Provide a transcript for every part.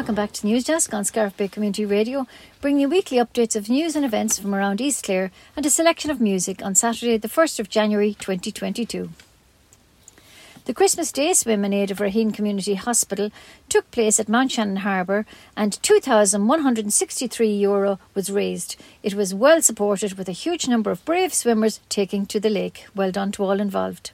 Welcome back to News Desk on Scariff Bay Community Radio, bringing you weekly updates of news and events from around East Clare and a selection of music on Saturday, the 1st of January 2022. The Christmas Day swim in aid of Raheen Community Hospital took place at Mount Shannon Harbour and €2,163 Euro was raised. It was well supported with a huge number of brave swimmers taking to the lake. Well done to all involved.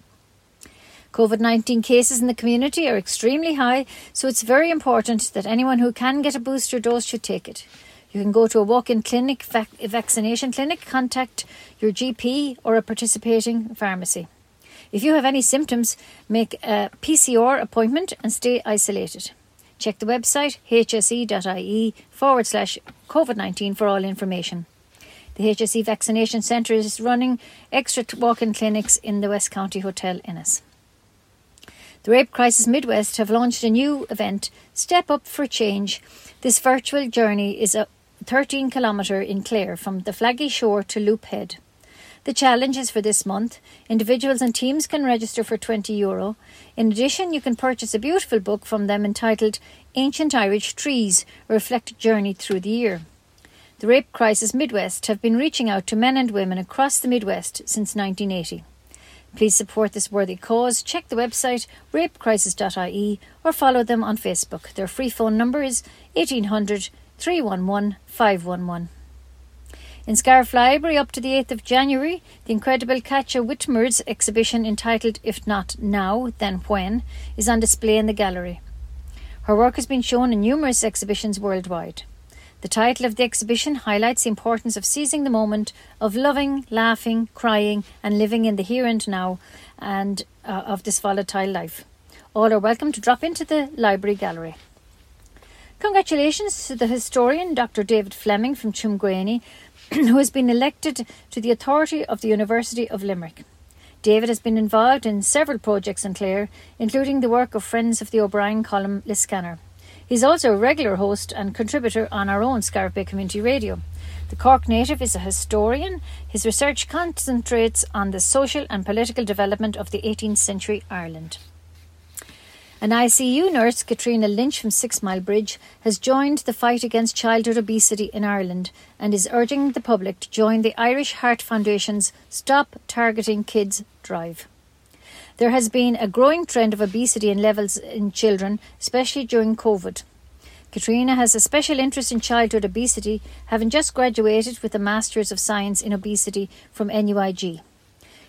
COVID 19 cases in the community are extremely high, so it's very important that anyone who can get a booster dose should take it. You can go to a walk in clinic, vac- vaccination clinic, contact your GP or a participating pharmacy. If you have any symptoms, make a PCR appointment and stay isolated. Check the website hse.ie forward slash COVID 19 for all information. The HSE Vaccination Centre is running extra walk in clinics in the West County Hotel Ennis. The Rape Crisis Midwest have launched a new event, Step Up for Change. This virtual journey is a 13 kilometre in Clare from the Flaggy Shore to Loop Head. The challenge is for this month. Individuals and teams can register for 20 euro. In addition, you can purchase a beautiful book from them entitled Ancient Irish Trees, a reflected journey through the year. The Rape Crisis Midwest have been reaching out to men and women across the Midwest since 1980. Please support this worthy cause. Check the website rapecrisis.ie or follow them on Facebook. Their free phone number is 1800 311 511. In Scariff Library up to the 8th of January, the incredible Katja Whitmer's exhibition entitled If Not Now, Then When is on display in the gallery. Her work has been shown in numerous exhibitions worldwide. The title of the exhibition highlights the importance of seizing the moment, of loving, laughing, crying, and living in the here and now and uh, of this volatile life. All are welcome to drop into the library gallery. Congratulations to the historian Dr. David Fleming from Tuamgraney, who has been elected to the authority of the University of Limerick. David has been involved in several projects in Clare, including the work of Friends of the O'Brien column Liscannor. He's also a regular host and contributor on our own Scariff Bay Community Radio. The Cork native is a historian. His research concentrates on the social and political development of the 18th century Ireland. An ICU nurse, Katrina Lynch from Six Mile Bridge, has joined the fight against childhood obesity in Ireland and is urging the public to join the Irish Heart Foundation's Stop Targeting Kids drive. There has been a growing trend of obesity in levels in children, especially during COVID. Katrina has a special interest in childhood obesity, having just graduated with a Masters of Science in Obesity from NUIG.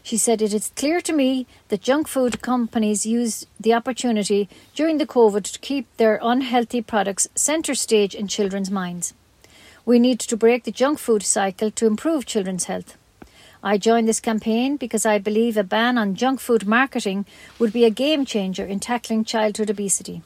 She said, It is clear to me that junk food companies used the opportunity during the COVID to keep their unhealthy products centre stage in children's minds. We need to break the junk food cycle to improve children's health. I joined this campaign because I believe a ban on junk food marketing would be a game changer in tackling childhood obesity.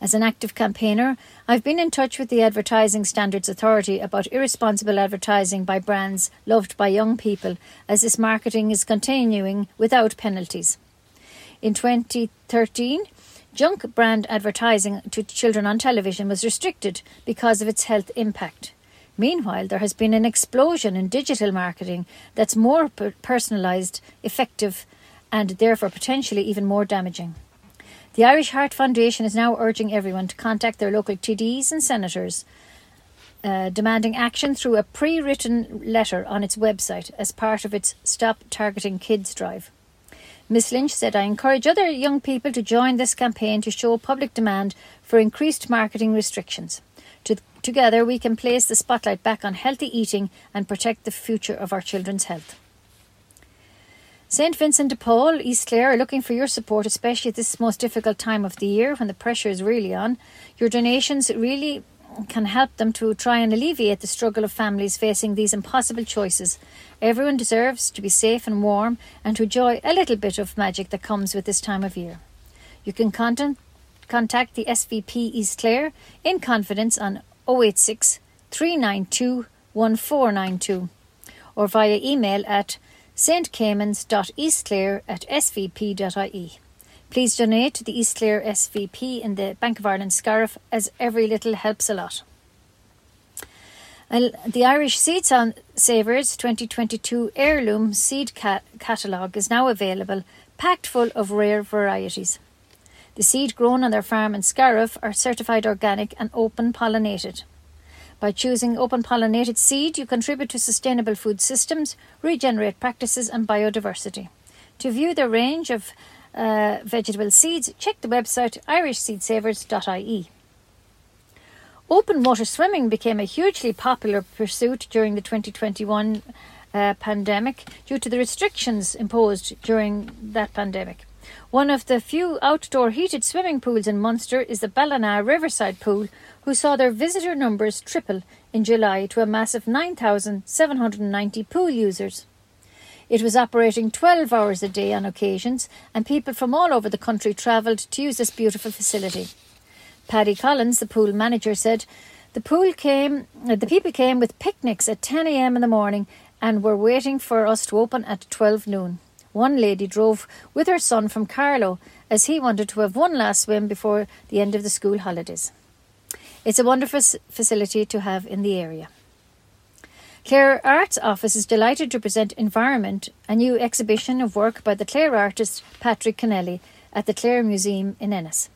As an active campaigner, I've been in touch with the Advertising Standards Authority about irresponsible advertising by brands loved by young people, as this marketing is continuing without penalties. In 2013, junk brand advertising to children on television was restricted because of its health impact. Meanwhile, there has been an explosion in digital marketing that's more personalised, effective, and therefore potentially even more damaging. The Irish Heart Foundation is now urging everyone to contact their local TDs and senators, uh, demanding action through a pre written letter on its website as part of its Stop Targeting Kids drive. Ms. Lynch said, I encourage other young people to join this campaign to show public demand for increased marketing restrictions. To, together, we can place the spotlight back on healthy eating and protect the future of our children's health. St. Vincent de Paul, East Clare, are looking for your support, especially at this most difficult time of the year when the pressure is really on. Your donations really can help them to try and alleviate the struggle of families facing these impossible choices. Everyone deserves to be safe and warm and to enjoy a little bit of magic that comes with this time of year. You can contact the SVP East Clare in confidence on 086 392 1492 or via email at stcaymans.eastclare at svp.ie. Please donate to the East Clare SVP in the Bank of Ireland Scariff as every little helps a lot. The Irish Seed Savers 2022 Heirloom Seed Catalogue is now available, packed full of rare varieties. The seed grown on their farm in Scariff are certified organic and open pollinated. By choosing open pollinated seed, you contribute to sustainable food systems, regenerate practices, and biodiversity. To view the range of uh, vegetable seeds, check the website irishseedsavers.ie. Open water swimming became a hugely popular pursuit during the 2021 uh, pandemic due to the restrictions imposed during that pandemic. One of the few outdoor heated swimming pools in Munster is the Ballina Riverside Pool, who saw their visitor numbers triple in July to a massive 9,790 pool users. It was operating 12 hours a day on occasions, and people from all over the country travelled to use this beautiful facility. Paddy Collins, the pool manager, said, the pool came, uh, the people came with picnics at 10 a.m. in the morning and were waiting for us to open at 12 noon. One lady drove with her son from Carlow as he wanted to have one last swim before the end of the school holidays. It's a wonderful facility to have in the area. Clare Arts Office is delighted to present Environment, a new exhibition of work by the Clare artist Patrick Kennelly at the Clare Museum in Ennis.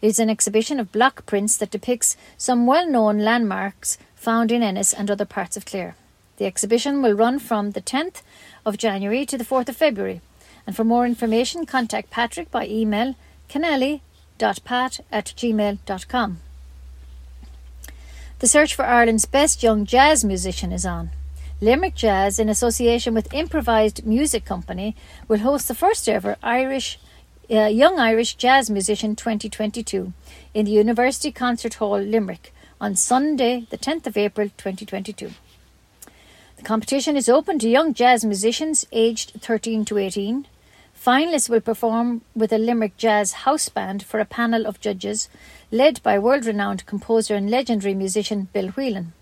It is an exhibition of block prints that depicts some well known landmarks found in Ennis and other parts of Clare. The exhibition will run from the 10th of January to the 4th of February. And for more information, contact Patrick by email kennelly.pat at gmail.com. The search for Ireland's best young jazz musician is on. Limerick Jazz, in association with Improvised Music Company, will host the first ever Irish uh, Young Irish Jazz Musician 2022 in the University Concert Hall, Limerick, on Sunday, the 10th of April 2022. The competition is open to young jazz musicians aged 13 to 18. Finalists will perform with a Limerick Jazz House Band for a panel of judges led by world renowned composer and legendary musician Bill Whelan.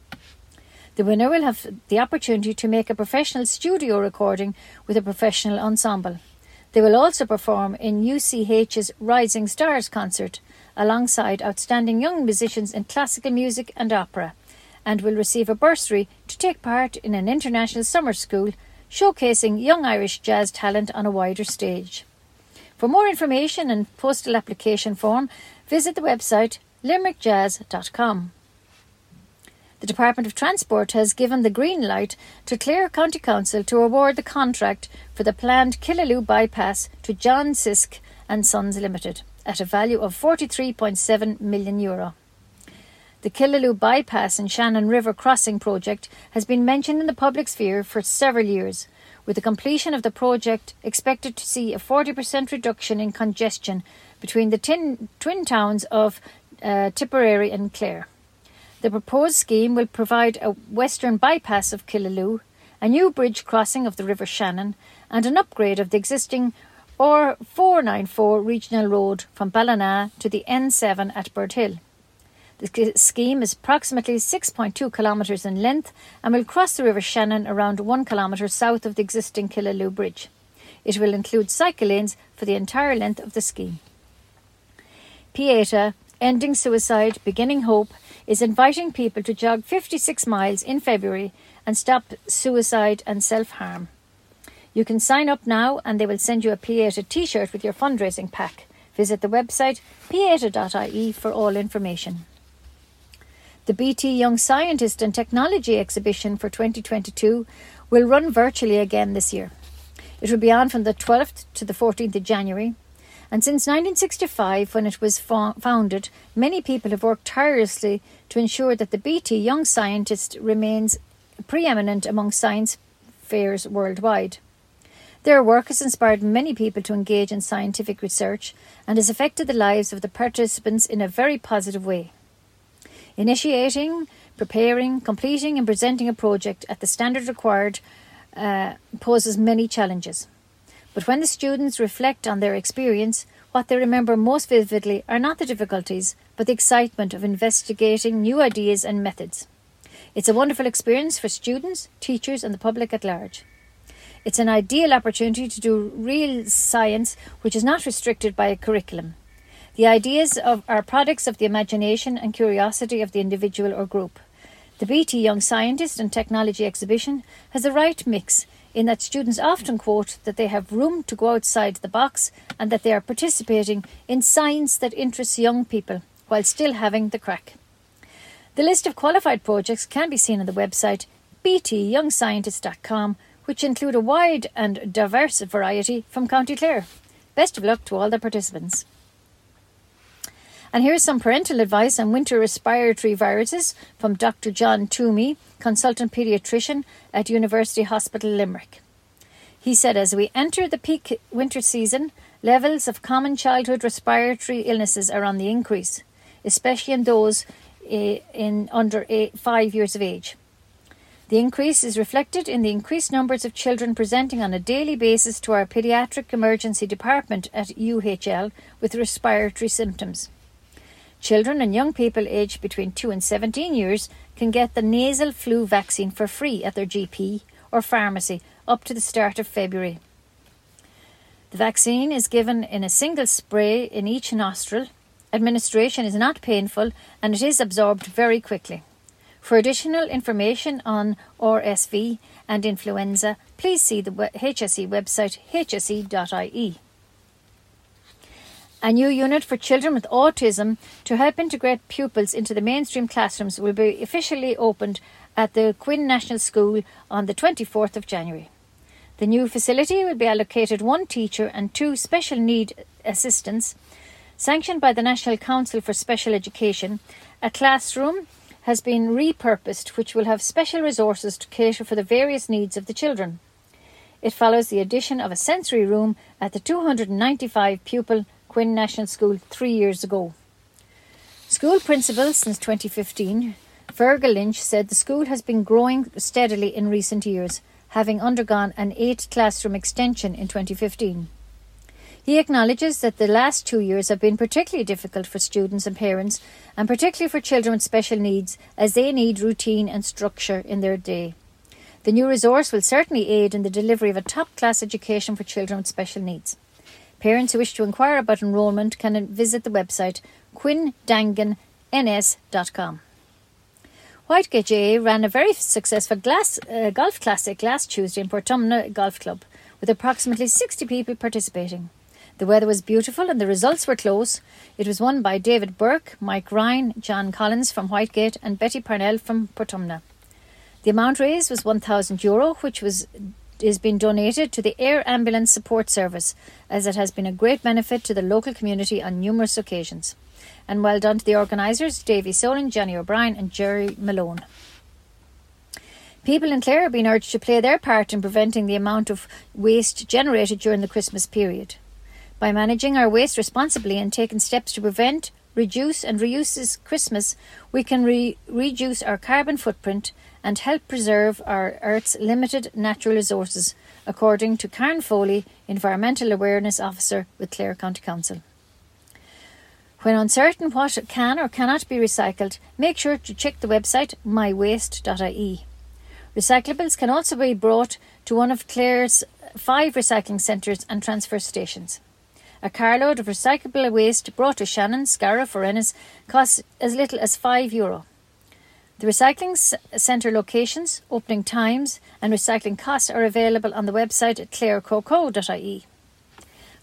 The winner will have the opportunity to make a professional studio recording with a professional ensemble. They will also perform in UCH's Rising Stars concert alongside outstanding young musicians in classical music and opera and will receive a bursary to take part in an international summer school showcasing young Irish jazz talent on a wider stage. For more information and postal application form, visit the website limerickjazz.com. The Department of Transport has given the green light to Clare County Council to award the contract for the planned Killaloe bypass to John Sisk and Sons Limited at a value of 43.7 million euro. The Killaloe Bypass and Shannon River Crossing project has been mentioned in the public sphere for several years, with the completion of the project expected to see a 40% reduction in congestion between the tin, twin towns of uh, Tipperary and Clare. The proposed scheme will provide a western bypass of Killaloe, a new bridge crossing of the River Shannon, and an upgrade of the existing R494 regional road from Ballina to the N7 at Birdhill. The scheme is approximately 6.2 kilometres in length and will cross the River Shannon around 1 kilometre south of the existing Killaloe Bridge. It will include cycle lanes for the entire length of the scheme. Pieta, oh, Ending Suicide, Beginning Hope, is inviting people to jog 56 miles in February and stop suicide and self harm. You can sign up now and they will send you a Pieta oh t shirt with your fundraising pack. Visit the website pieta.ie oh for all information. The BT Young Scientist and Technology exhibition for 2022 will run virtually again this year. It will be on from the 12th to the 14th of January. And since 1965, when it was fo- founded, many people have worked tirelessly to ensure that the BT Young Scientist remains preeminent among science fairs worldwide. Their work has inspired many people to engage in scientific research and has affected the lives of the participants in a very positive way. Initiating, preparing, completing, and presenting a project at the standard required uh, poses many challenges. But when the students reflect on their experience, what they remember most vividly are not the difficulties, but the excitement of investigating new ideas and methods. It's a wonderful experience for students, teachers, and the public at large. It's an ideal opportunity to do real science which is not restricted by a curriculum. The ideas of are products of the imagination and curiosity of the individual or group. The BT Young Scientist and Technology exhibition has the right mix in that students often quote that they have room to go outside the box and that they are participating in science that interests young people while still having the crack. The list of qualified projects can be seen on the website btyoungscientist.com, which include a wide and diverse variety from County Clare. Best of luck to all the participants. And here's some parental advice on winter respiratory viruses from Dr. John Toomey, consultant paediatrician at University Hospital Limerick. He said, as we enter the peak winter season, levels of common childhood respiratory illnesses are on the increase, especially in those eh, in under eight, five years of age. The increase is reflected in the increased numbers of children presenting on a daily basis to our paediatric emergency department at UHL with respiratory symptoms. Children and young people aged between 2 and 17 years can get the nasal flu vaccine for free at their GP or pharmacy up to the start of February. The vaccine is given in a single spray in each nostril. Administration is not painful and it is absorbed very quickly. For additional information on RSV and influenza, please see the HSE website hse.ie a new unit for children with autism to help integrate pupils into the mainstream classrooms will be officially opened at the Quin National School on the 24th of January. The new facility will be allocated one teacher and two special need assistants. Sanctioned by the National Council for Special Education, a classroom has been repurposed which will have special resources to cater for the various needs of the children. It follows the addition of a sensory room at the 295 pupil Quin National School three years ago. School principal since 2015, Fergal Lynch said the school has been growing steadily in recent years, having undergone an eight classroom extension in 2015. He acknowledges that the last two years have been particularly difficult for students and parents, and particularly for children with special needs, as they need routine and structure in their day. The new resource will certainly aid in the delivery of a top class education for children with special needs. Parents who wish to inquire about enrolment can visit the website quindanganns.com. Whitegate GAA ran a very successful glass, uh, golf classic last Tuesday in Portumna Golf Club, with approximately 60 people participating. The weather was beautiful and the results were close. It was won by David Burke, Mike Ryan, John Collins from Whitegate, and Betty Parnell from Portumna. The amount raised was €1,000, Euro, which was is being donated to the Air Ambulance Support Service, as it has been a great benefit to the local community on numerous occasions. And well done to the organisers, Davy Solon, Johnny O'Brien, and Jerry Malone. People in Clare are being urged to play their part in preventing the amount of waste generated during the Christmas period. By managing our waste responsibly and taking steps to prevent, reduce, and reuse this Christmas, we can re- reduce our carbon footprint and help preserve our Earth's limited natural resources, according to Karen Foley, Environmental Awareness Officer with Clare County Council. When uncertain what can or cannot be recycled, make sure to check the website mywaste.ie. Recyclables can also be brought to one of Clare's five recycling centres and transfer stations. A carload of recyclable waste brought to Shannon, Scariff, or Ennis costs as little as €5. Euro. The recycling centre locations, opening times, and recycling costs are available on the website at clarecoco.ie.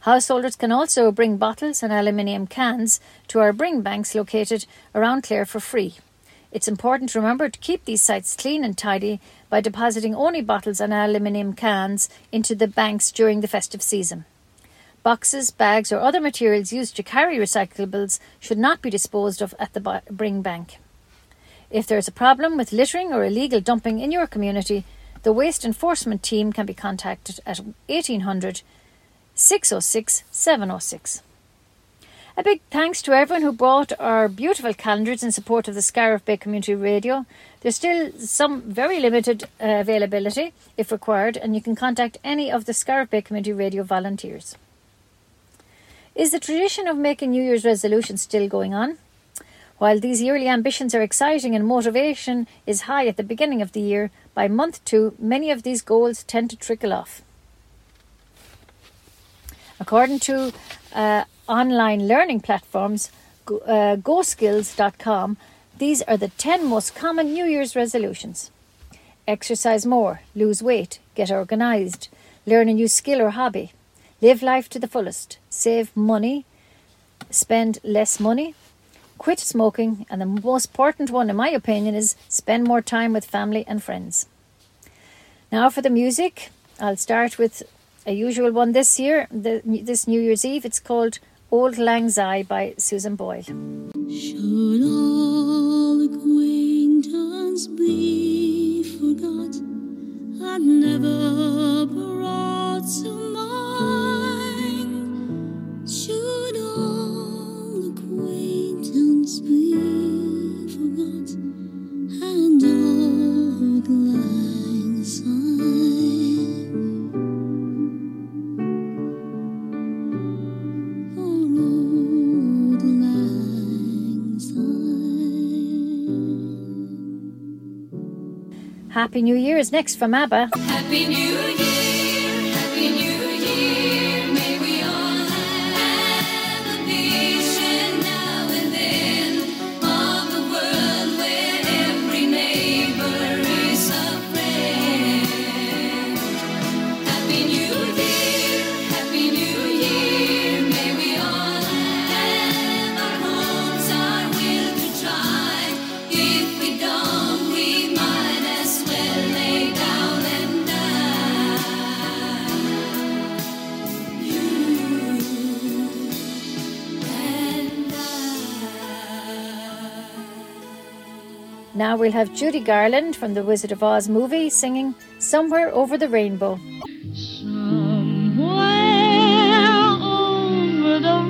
Householders can also bring bottles and aluminium cans to our bring banks located around Clare for free. It's important to remember to keep these sites clean and tidy by depositing only bottles and aluminium cans into the banks during the festive season. Boxes, bags, or other materials used to carry recyclables should not be disposed of at the bring bank. If there is a problem with littering or illegal dumping in your community, the Waste Enforcement Team can be contacted at 1800 606 706. A big thanks to everyone who bought our beautiful calendars in support of the Scariff Bay Community Radio. There's still some very limited uh, availability if required, and you can contact any of the Scariff Bay Community Radio volunteers. Is the tradition of making New Year's resolutions still going on? While these yearly ambitions are exciting and motivation is high at the beginning of the year, by month two, many of these goals tend to trickle off. According to uh, online learning platforms, uh, GoSkills.com, these are the 10 most common New Year's resolutions. exercise more, lose weight, get organised, learn a new skill or hobby, live life to the fullest, save money, spend less money, quit smoking, and the most important one, in my opinion, is spend more time with family and friends. Now for the music, I'll start with a usual one this year, the, this New Year's Eve. It's called Auld Lang Syne by Susan Boyle. Should all acquaintance be forgot and never brought to mind? Happy New Year is next from ABBA. Happy New Year, Now we'll have Judy Garland from the Wizard of Oz movie singing Somewhere Over the Rainbow. Somewhere over the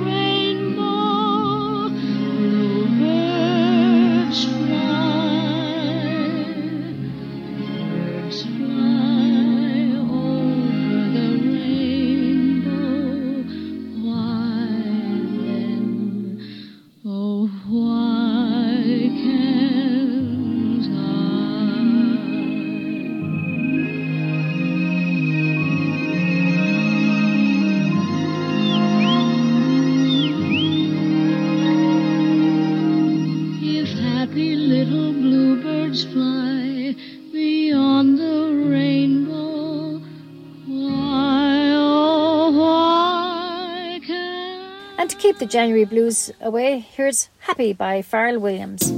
the January blues away, here's Happy by Pharrell Williams.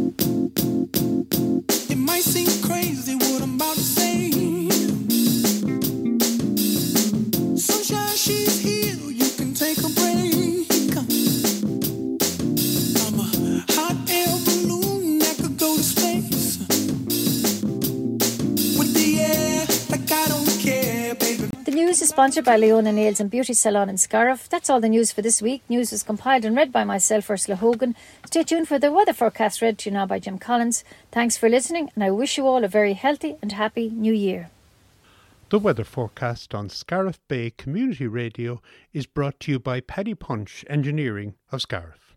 Is sponsored by Leona Nails and Beauty Salon in Scariff. That's all the news for this week. News was compiled and read by myself, Ursula Hogan. Stay tuned for the weather forecast read to you now by Jim Collins. Thanks for listening, and I wish you all a very healthy and happy new year. The weather forecast on Scariff Bay Community Radio is brought to you by Paddy Punch Engineering of Scariff.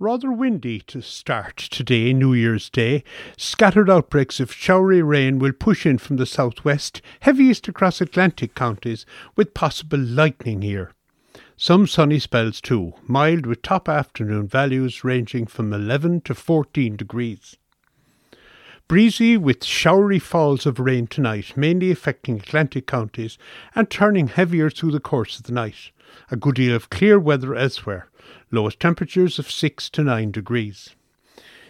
Rather windy to start today, New Year's Day. Scattered outbreaks of showery rain will push in from the southwest, heaviest across Atlantic counties, with possible lightning here. Some sunny spells too, mild with top afternoon values ranging from 11 to 14 degrees. Breezy with showery falls of rain tonight, mainly affecting Atlantic counties and turning heavier through the course of the night. A good deal of clear weather elsewhere, lowest temperatures of 6 to 9 degrees.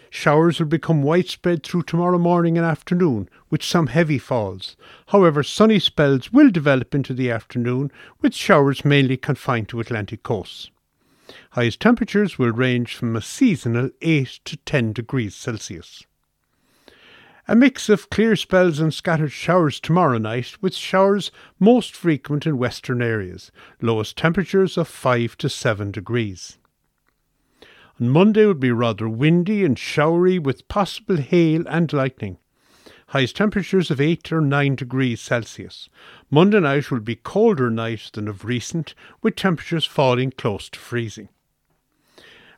Showers will become widespread through tomorrow morning and afternoon, with some heavy falls. However, sunny spells will develop into the afternoon, with showers mainly confined to Atlantic coasts. Highest temperatures will range from a seasonal 8 to 10 degrees Celsius. A mix of clear spells and scattered showers tomorrow night, with showers most frequent in western areas. Lowest temperatures of 5 to 7 degrees. On Monday will be rather windy and showery with possible hail and lightning. Highest temperatures of 8 or 9 degrees Celsius. Monday night will be colder night than of recent, with temperatures falling close to freezing.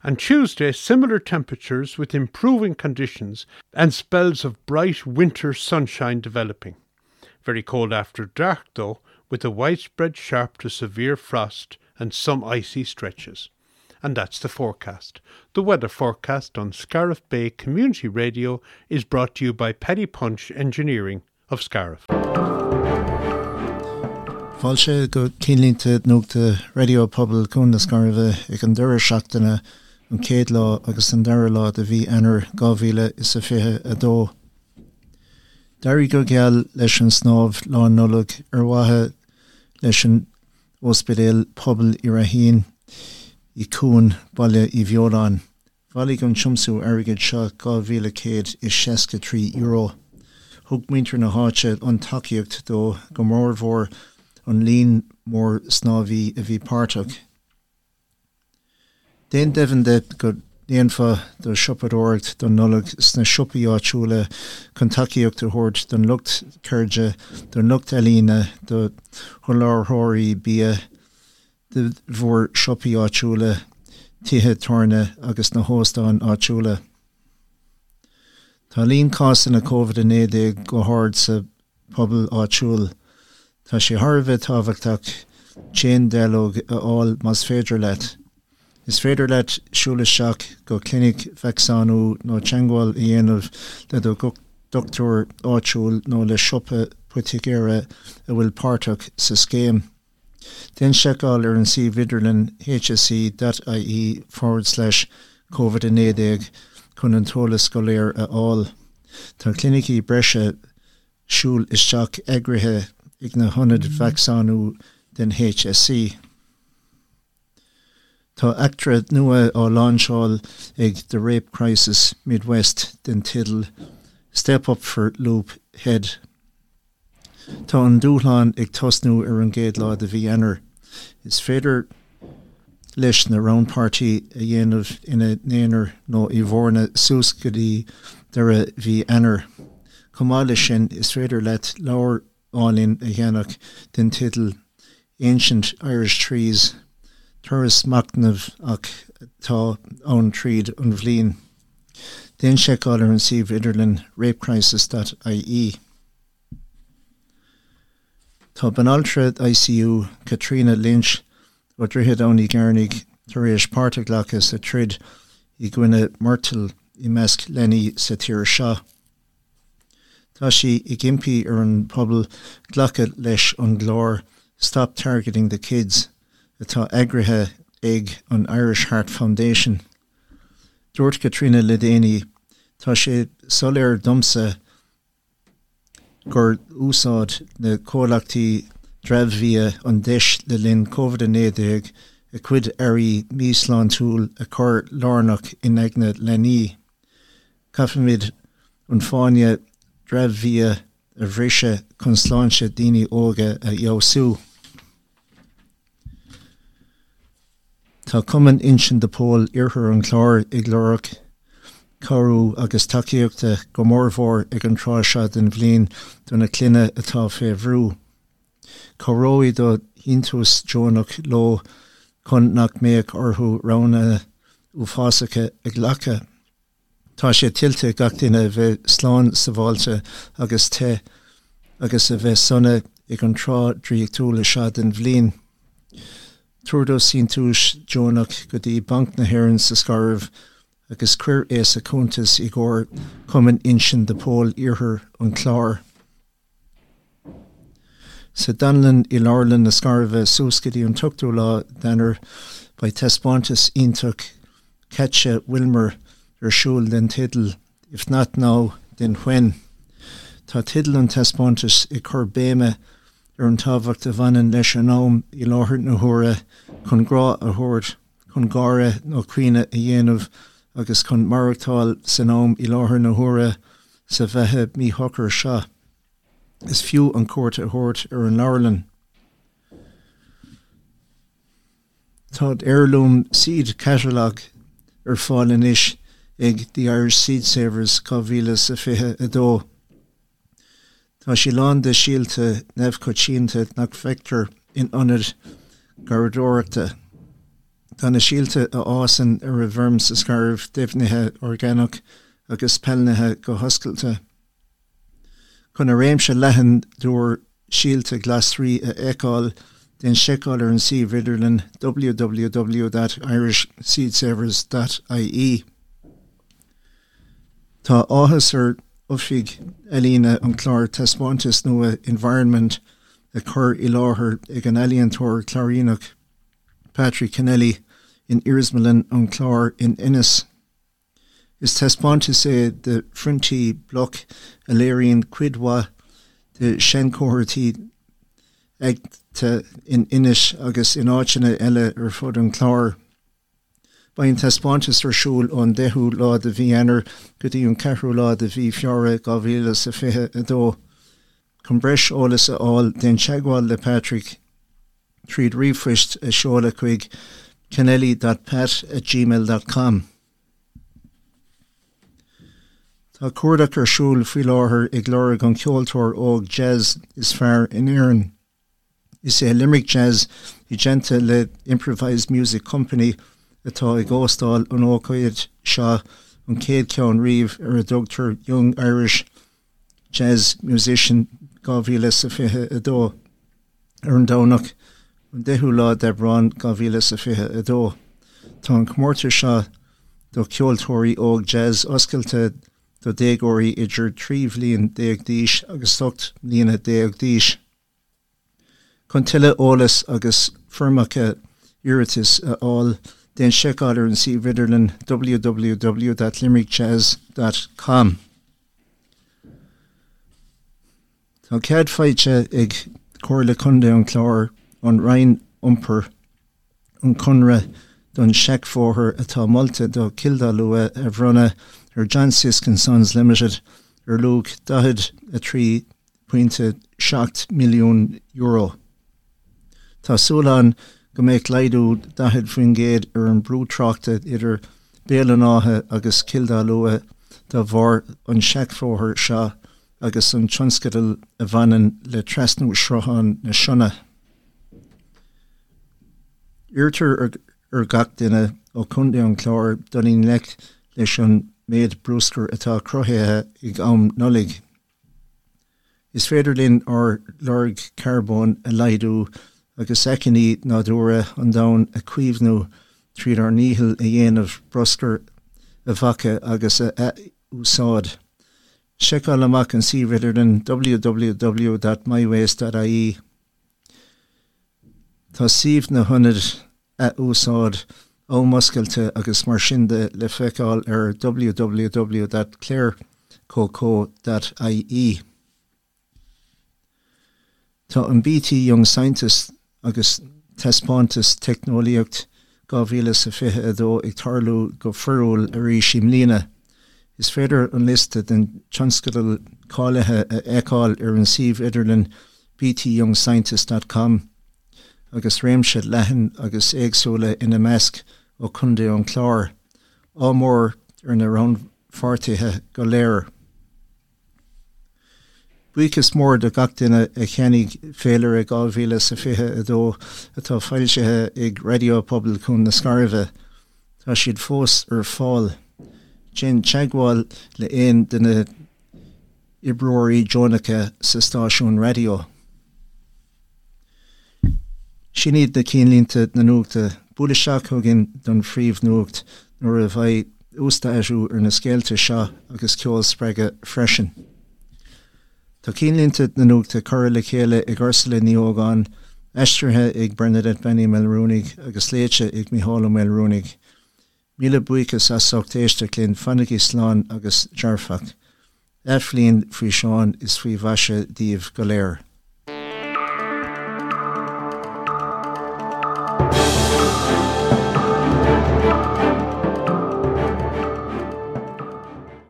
And Tuesday, similar temperatures with improving conditions and spells of bright winter sunshine developing. Very cold after dark, though, with a widespread sharp to severe frost and some icy stretches. And that's the forecast. The weather forecast on Scariff Bay Community Radio is brought to you by Paddy Punch Engineering of Scariff. Fáil sé go cínlínta nuachta radiopobal chun na scarmh ag an dura seachtainna an céad lá agus an deire lá a bhí anar gáhíle is a fithe a dó. Deirí go geall leis an snáb lá nolog ar wathe leis an ospedéal pobl i rahín i cún bailile i bheolán. Bhalig an chumsú agad seo gáhíle céad is 63 euro. Thg muintear na háte an takeíocht dó go mórmhór an lín mór snáhí a bhí páach. Déan dehan de go de do sipadóirt don nolog sna sipaí áúla contaíocht de thuirt don lucht chuirde don lucht elína do thuláirthirí bí de bhór sipaí áúla tithe torne agus na hóstáin áúla. Tá líon cásan na COVID a néide go háir sa pobl áúil. Tá sé Harbheith táhachtach té delóg aáil mas féidir leit. Is féidir leit siúla seach go clinic vexanú nó teangáil i dhéanamh le do go doctor áitiúil nó le sipa putigéire a bhfuil páach sa scéim. Den seáil ar an si viderlin HSC.ie forward slash COVID in édéag chun an tola scoléir a áil. Tá clinicí breise siúl isteach egrithe ag na vexanú mm-hmm. den HSC. Tá actra nua á láseáil ag the Rape Crisis Midwest den titel Step up for Loop Head. Tá an dúláán ag tosnú ar an géad lá a bhí. Is féidir leis na roundparty a dhéanamh ina néanaar nó i bhórna súscadí de a bhí enar. Comáile sin is féidir leit leir álinn a dhéanaach den titel Ancient Irish Trees thuras macnamh ach tá an tríd an bhlín. Den seáil ar an sih idirlinn rapecrisis.ie. Tá ban altrad ICU Katrina Lynch ó ddrihead er anní garnig tar éis páirrtalachas a trid i gcuine myrtal i measc lení sa tíir seo. Tá si i gimpi ar er an pobl ghlacha leis an glór Stop Targeting the Kids atá agrithe ag an Irish Heart Foundation. Dúirt Katrina Ledéni tá sé soléir domsa gur úsáid na cólachttaí drefhí an deis le linn COVID néideag a cuid airí míslán túúl a chur lánach in agne lení. Caafimid an fáine drefhí a bhríise chusláánse daine óga a Josú. Tá cuman insin de pól iorthir an chlár ag leach choú agus takeíochtta go mórmhór ag an trá se den bblin donna cluine atá fé bhrú. Choróí do intus Jonach lo chun nach méid orthú rana ú fásacha ag lecha. Tá sé tilte gachtainine bheith sláán sa bháilte agus te agus a bheith sanna ag an trá trí túla se den bhlín. Trúdó sin túis Jonach go dtí bank na haan sa scarh agus cuir é a chuntas i ggur cuman insin de pól ihir an chlár. Sa danlan i lálan na scarveh súscadí an tuchtú lá denner bei testpátas intach catse Wilmer arsúl den titel if not now den when. Tá titel an testpátas i chur béime ar an táhacht a bhanan leis an nám i láthir na thura chun grá a thuirt chun gáire nó cuioine a dhéanamh agus chun martáil san nám i láthir na thura sa bheitthe mí hocar seo. Is fiú an cuat a thuirt ar an lálan. Tá airlúm siad caiiseach ar fáin isis ag the Irish Seed Savers cáhíle sa fithe a dó. Tá sí lá de síílte nefhcotínta nach fector in anad gardóachta. Tá na síílte a ásan ar a bhirm sa scarh defnithe organach agus pellnathe go hoscailte. chun a réimse lehan dúir síílte glasrí a eáil den seáil ar an si viidirlin www.irishseedsavers.ie. Tá áhas ofig Elína an chlár tespátas nua environment a chur i láthair ag an alíontóir chlárínach Patrick Kennelly in Irismalin an chlár in Innis. Is tespáanta sé de frontí bloc a léironn cuidha de sencóirtí ag in inis agus in áitina eile ar fud an. Bain tespátas arsúil ón dethú lá a bhí anar go dtíí an ceú lá a bhí fiore gáhíle sa fithe a dó. chun breis a den teagháil le Patrick tríd rifuist a seola chuig kennelly.pat at gmail.com. Tá cuadach arsúl fi láthair ag an ceoltóir óg jazz is fearr in éan. Is é Limerick Jazz i genta le Improvised Music Company atá i ggóstáil an ócaid seo an céad ceann riomh ar a Dr. Young Irish jazz musician gáhíle sa fithe a dó ar an dánach an dethú lá debrán gáhíle sa fithe a dó. Tá an cummórtar seo do ceoltóirí óg jazz oscailte do dégóirí idir tríomhlíon déag díis agus stocht líana déag díis. chun tiile ólas agus firmacha iritas a áil den seáir an si viidirlin www.limerickjazz.com. Tá cead feite ag choirla chundé an chlár an rein umper an chunra don seicfóthir atá molta do kilda lua a bhrunne ar John Siskin Sons Limited ar lúg dahid a trí pointe 6 milliún euro. Tásúlan go méid leidú dahid faoin géad ar an brútrachta idir bélan áthe agus kilda lua de bhór an seicfóthir seo agus an tionscadal a bhanan le trasnú srohan na sinna. Irtar ar, ar gach duine ó chundé an chlár donín le leis an méad brúscar atá crothéthe ag am nolig. Is féidirlinn ar lerg carbón a leidú agus ecinní nádúra an da a cuiomhnú tríd ar níhil a dhéanamh broscar a bhacha agus a, úsáid. Seáil amach an síridir an www.myways.ai. Tá sih na hunnid a úsáid ó muscailte agus mar sinnde le feicáil ar www.claircócó.ai. Tá an BT Young Scientist agus testpátas technoliaocht gáhíle sa fithe a dó ag tarlú go furúil a rí sim lína. Is féidir an liste den chanscadal cáilethe a eáil ar an sih idirlin btyoungscientist.com agus réimse lehan agus éagsúla ina measc ó chundé an chlár ámór ar na ran fartithe go léir. Buchas mór de gatainine a chenig féler ag áhíle sa fithe a dó atá feilsethe ag radiopobal chun na scarveh, Tá siad fós ar fáil. Jin teagháil le éon duna ibróí Jonacha sa stáisiún radio. Sin iad na cínlínta na nuachta bula seachthgin don phríomh nuacht nuair a bhaid ústa eisiú ar na scéalte seo agus ceol spreige freisin. Tá cínlínta na nuachta chur le chéile ag ggursa le níogáin, Eistrathe ag Bernadette Benny Melrúnig agus léite ag Mihála Melrúnig. míle buchas as sochtéiste linn fannaí sláán agus dearfach. Eflíonn fao seán is faoi bhaise díomh go léir.